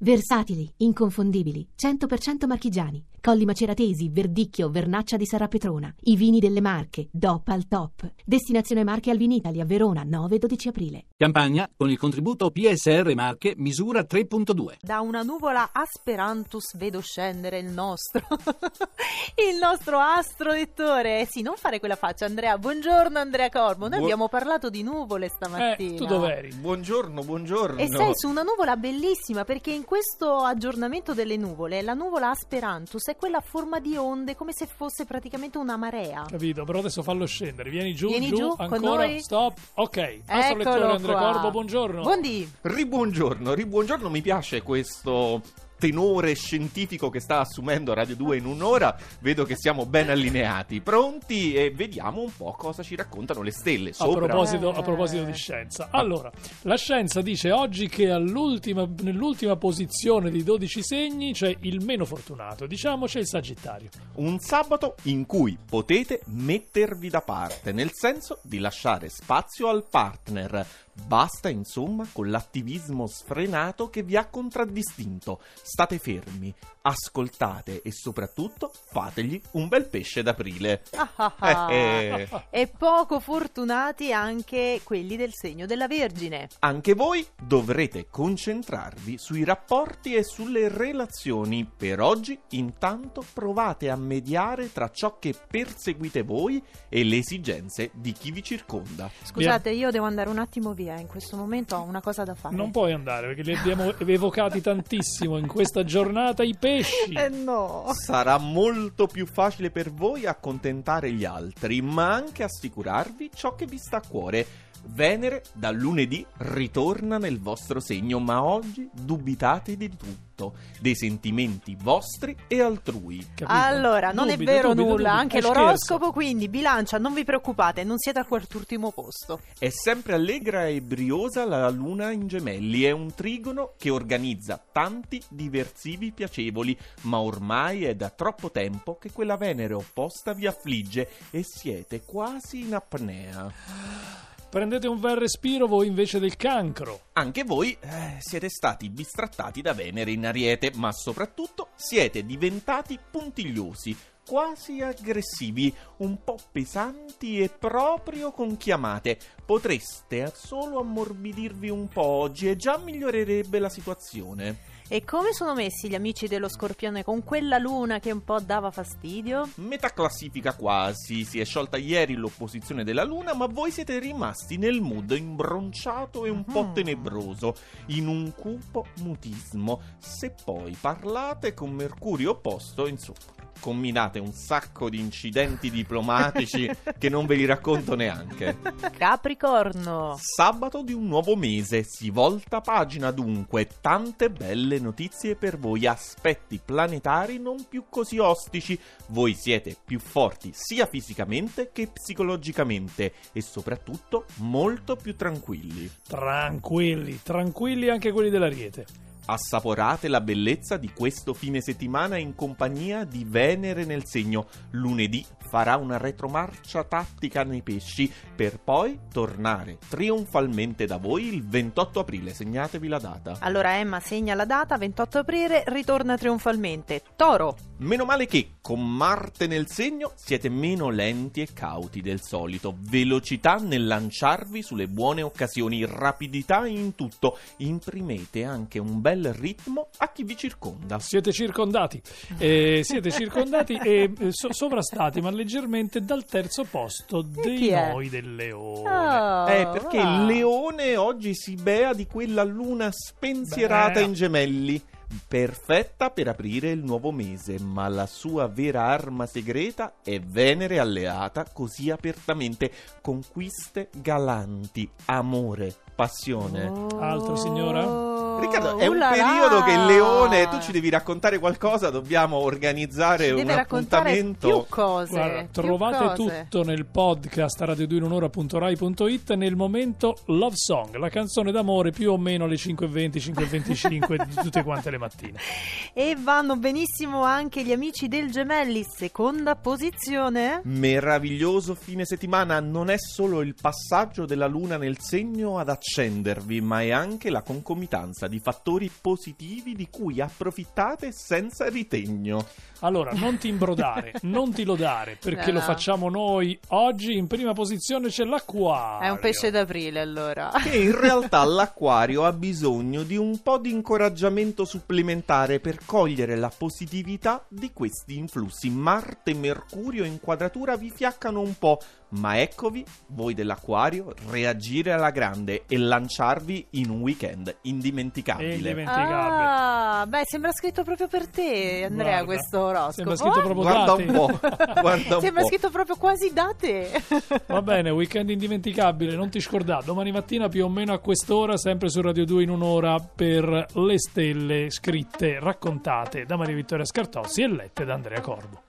Versatili, inconfondibili, 100% marchigiani. Colli Maceratesi, Verdicchio, Vernaccia di Sarapetrona. I vini delle Marche, DOP al top. Destinazione Marche al Vinitalia, Verona, 9-12 aprile. Campagna con il contributo PSR Marche misura 3.2. Da una nuvola Asperantus vedo scendere il nostro, il nostro astrolettore. Eh sì, non fare quella faccia, Andrea. Buongiorno, Andrea Corbo. Noi Buon- abbiamo parlato di nuvole stamattina. Eh, tu dov'eri? Buongiorno, buongiorno. E sei su una nuvola bellissima perché in questo aggiornamento delle nuvole la nuvola Asperantus è quella forma di onde come se fosse praticamente una marea. Capito, però adesso fallo scendere. Vieni giù, Vieni giù, giù ancora, stop. Ok, nostro lettore Andrea. Corbo, buongiorno. Buondì. Ribuongiorno, ribuongiorno, mi piace questo tenore scientifico che sta assumendo Radio 2 in un'ora. Vedo che siamo ben allineati, pronti e vediamo un po' cosa ci raccontano le stelle. A Sopra proposito, a Eh. proposito di scienza, allora la scienza dice oggi che all'ultima- nell'ultima posizione di 12 segni c'è il meno fortunato, diciamo c'è il Sagittario. un sabato in cui potete mettervi da parte, nel senso di lasciare spazio al partner. Basta insomma con l'attivismo sfrenato che vi ha contraddistinto. State fermi, ascoltate e soprattutto fategli un bel pesce d'aprile. Ah, ah, ah. Eh, eh. E poco fortunati anche quelli del segno della Vergine. Anche voi dovrete concentrarvi sui rapporti e sulle relazioni. Per oggi, intanto, provate a mediare tra ciò che perseguite voi e le esigenze di chi vi circonda. Scusate, io devo andare un attimo via. In questo momento ho una cosa da fare. Non puoi andare perché li abbiamo evocati tantissimo in questa giornata i pesci. Eh no. Sarà molto più facile per voi accontentare gli altri, ma anche assicurarvi ciò che vi sta a cuore. Venere da lunedì ritorna nel vostro segno, ma oggi dubitate di tutto, dei sentimenti vostri e altrui. Capito? Allora, non Dubita, è vero dubita, nulla, dubita. anche l'oroscopo, quindi bilancia, non vi preoccupate, non siete al quart'ultimo posto. È sempre allegra e briosa la luna in gemelli, è un trigono che organizza tanti diversivi piacevoli, ma ormai è da troppo tempo che quella Venere opposta vi affligge e siete quasi in apnea. Prendete un bel respiro voi invece del cancro. Anche voi eh, siete stati bistrattati da Venere in Ariete, ma soprattutto siete diventati puntigliosi, quasi aggressivi, un po' pesanti e proprio con chiamate. Potreste solo ammorbidirvi un po' oggi e già migliorerebbe la situazione. E come sono messi gli amici dello Scorpione con quella luna che un po' dava fastidio? Metà classifica quasi, si è sciolta ieri l'opposizione della Luna, ma voi siete rimasti nel mood imbronciato e un po' Mhm. tenebroso, in un cupo mutismo. Se poi parlate con Mercurio opposto, insomma, combinate un sacco di incidenti diplomatici che non ve li racconto neanche. Capricorno. Sabato di un nuovo mese, si volta pagina dunque, tante belle notizie per voi, aspetti planetari non più così ostici, voi siete più forti sia fisicamente che psicologicamente e soprattutto molto più tranquilli. Tranquilli, tranquilli anche quelli dell'Ariete. Assaporate la bellezza di questo fine settimana in compagnia di Venere nel segno. Lunedì farà una retromarcia tattica nei pesci per poi tornare trionfalmente da voi il 28 aprile. Segnatevi la data. Allora Emma segna la data, 28 aprile, ritorna trionfalmente. Toro. Meno male che con Marte nel segno siete meno lenti e cauti del solito. Velocità nel lanciarvi sulle buone occasioni, rapidità in tutto. Imprimete anche un bel ritmo a chi vi circonda. Siete circondati, Eh, siete circondati e eh, so- sovrastati, ma leggermente dal terzo posto dei noi del leone. Oh, Eh, perché va. il leone oggi si bea di quella luna spensierata Beh. in gemelli. Perfetta per aprire il nuovo mese, ma la sua vera arma segreta è Venere alleata così apertamente. Conquiste galanti, amore, passione. Altro, signora? Riccardo, è un periodo che il leone, tu ci devi raccontare qualcosa, dobbiamo organizzare Ci un appuntamento. più cose. Guarda, più trovate cose. tutto nel podcast radio2inunora.rai.it nel momento Love Song, la canzone d'amore più o meno alle 5.20, 5.25 di tutte quante le mattine. E vanno benissimo anche gli amici del Gemelli, seconda posizione. Meraviglioso fine settimana non è solo il passaggio della luna nel segno ad accendervi, ma è anche la concomitanza di fattori positivi di cui approfittate senza ritegno. Allora, non ti imbrodare, non ti lodare, perché No, lo no. facciamo noi oggi. In prima posizione c'è l'acquario. È un pesce d'aprile allora. Che in realtà l'acquario ha bisogno di un po' di incoraggiamento supplementare per cogliere la positività di questi influssi. Marte e Mercurio in quadratura vi fiaccano un po', ma eccovi, voi dell'acquario, reagire alla grande e lanciarvi in un weekend indimenticabile. Indimenticabile. Ah, beh, sembra scritto proprio per te, Andrea, Guarda, questo oroscopo. Sembra scritto proprio Guarda da un te. po', guarda un Sembra po'. scritto proprio quasi da te. Va bene, weekend indimenticabile, non ti scordare. Domani mattina più o meno a quest'ora, sempre su Radio 2 in un'ora per le stelle scritte, raccontate da Maria Vittoria Scartozzi e lette da Andrea Corbo.